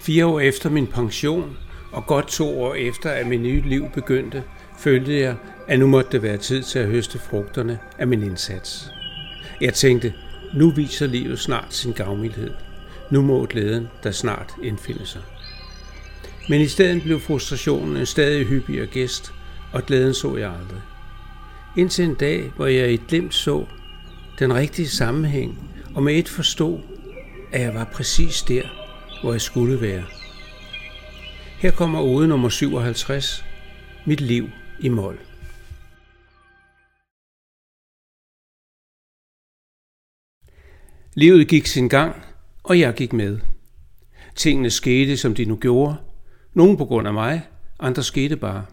Fire år efter min pension, og godt to år efter, at mit nye liv begyndte, følte jeg, at nu måtte det være tid til at høste frugterne af min indsats. Jeg tænkte, nu viser livet snart sin gavmildhed. Nu må glæden der snart indfinde sig. Men i stedet blev frustrationen en stadig hyppigere gæst, og glæden så jeg aldrig. Indtil en dag, hvor jeg i et glimt så den rigtige sammenhæng, og med et forstod, at jeg var præcis der, hvor jeg skulle være. Her kommer ode nummer 57, Mit liv i mål. Livet gik sin gang, og jeg gik med. Tingene skete, som de nu gjorde. Nogle på grund af mig, andre skete bare.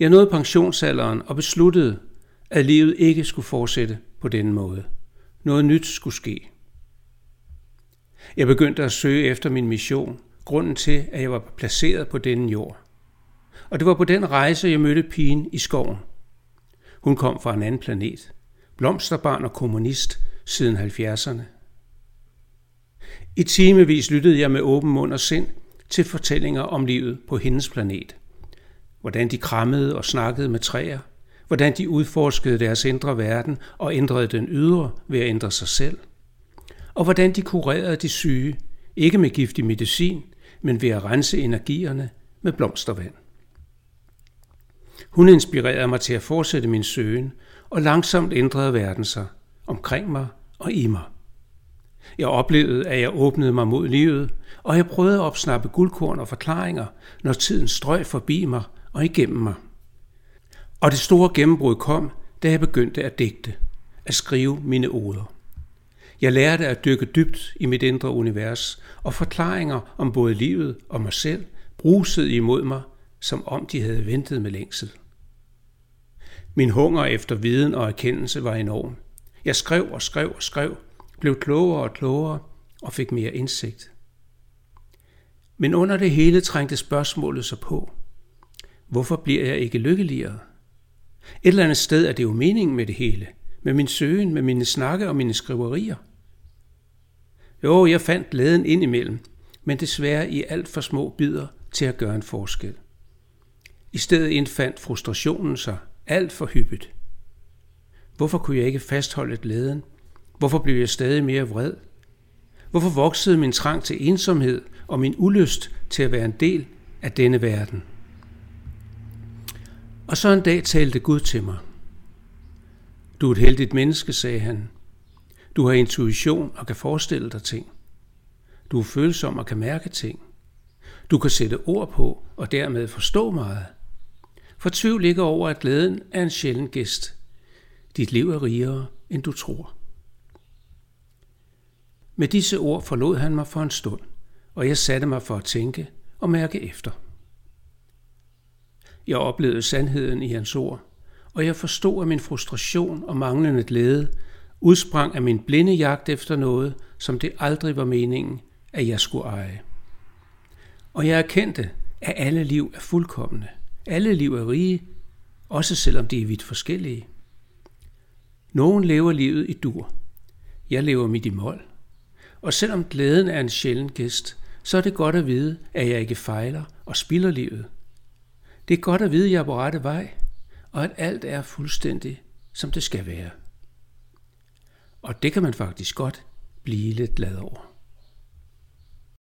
Jeg nåede pensionsalderen og besluttede, at livet ikke skulle fortsætte på denne måde. Noget nyt skulle ske. Jeg begyndte at søge efter min mission, grunden til, at jeg var placeret på denne jord. Og det var på den rejse, jeg mødte pigen i skoven. Hun kom fra en anden planet. Blomsterbarn og kommunist siden 70'erne. I timevis lyttede jeg med åben mund og sind til fortællinger om livet på hendes planet. Hvordan de krammede og snakkede med træer, hvordan de udforskede deres indre verden og ændrede den ydre ved at ændre sig selv, og hvordan de kurerede de syge, ikke med giftig medicin, men ved at rense energierne med blomstervand. Hun inspirerede mig til at fortsætte min søgen, og langsomt ændrede verden sig omkring mig og i mig. Jeg oplevede, at jeg åbnede mig mod livet, og jeg prøvede at opsnappe guldkorn og forklaringer, når tiden strøg forbi mig og igennem mig. Og det store gennembrud kom, da jeg begyndte at digte, at skrive mine oder. Jeg lærte at dykke dybt i mit indre univers, og forklaringer om både livet og mig selv brusede imod mig, som om de havde ventet med længsel. Min hunger efter viden og erkendelse var enorm. Jeg skrev og skrev og skrev, blev klogere og klogere og fik mere indsigt. Men under det hele trængte spørgsmålet sig på. Hvorfor bliver jeg ikke lykkeligere? Et eller andet sted er det jo meningen med det hele, med min søgen, med mine snakke og mine skriverier. Jo, jeg fandt glæden indimellem, men desværre i alt for små bidder til at gøre en forskel. I stedet indfandt frustrationen sig alt for hyppigt. Hvorfor kunne jeg ikke fastholde glæden? Hvorfor blev jeg stadig mere vred? Hvorfor voksede min trang til ensomhed og min ulyst til at være en del af denne verden? Og så en dag talte Gud til mig. Du er et heldigt menneske, sagde han. Du har intuition og kan forestille dig ting. Du er følsom og kan mærke ting. Du kan sætte ord på og dermed forstå meget. Fortvivl ikke over, at glæden er en sjælden gæst. Dit liv er rigere, end du tror. Med disse ord forlod han mig for en stund, og jeg satte mig for at tænke og mærke efter. Jeg oplevede sandheden i hans ord, og jeg forstod, at min frustration og manglende glæde udsprang af min blinde jagt efter noget, som det aldrig var meningen, at jeg skulle eje. Og jeg erkendte, at alle liv er fuldkommende. Alle liv er rige, også selvom de er vidt forskellige. Nogen lever livet i dur. Jeg lever mit i mål. Og selvom glæden er en sjælden gæst, så er det godt at vide, at jeg ikke fejler og spilder livet. Det er godt at vide, at jeg er på rette vej, og at alt er fuldstændig, som det skal være. Og det kan man faktisk godt blive lidt glad over.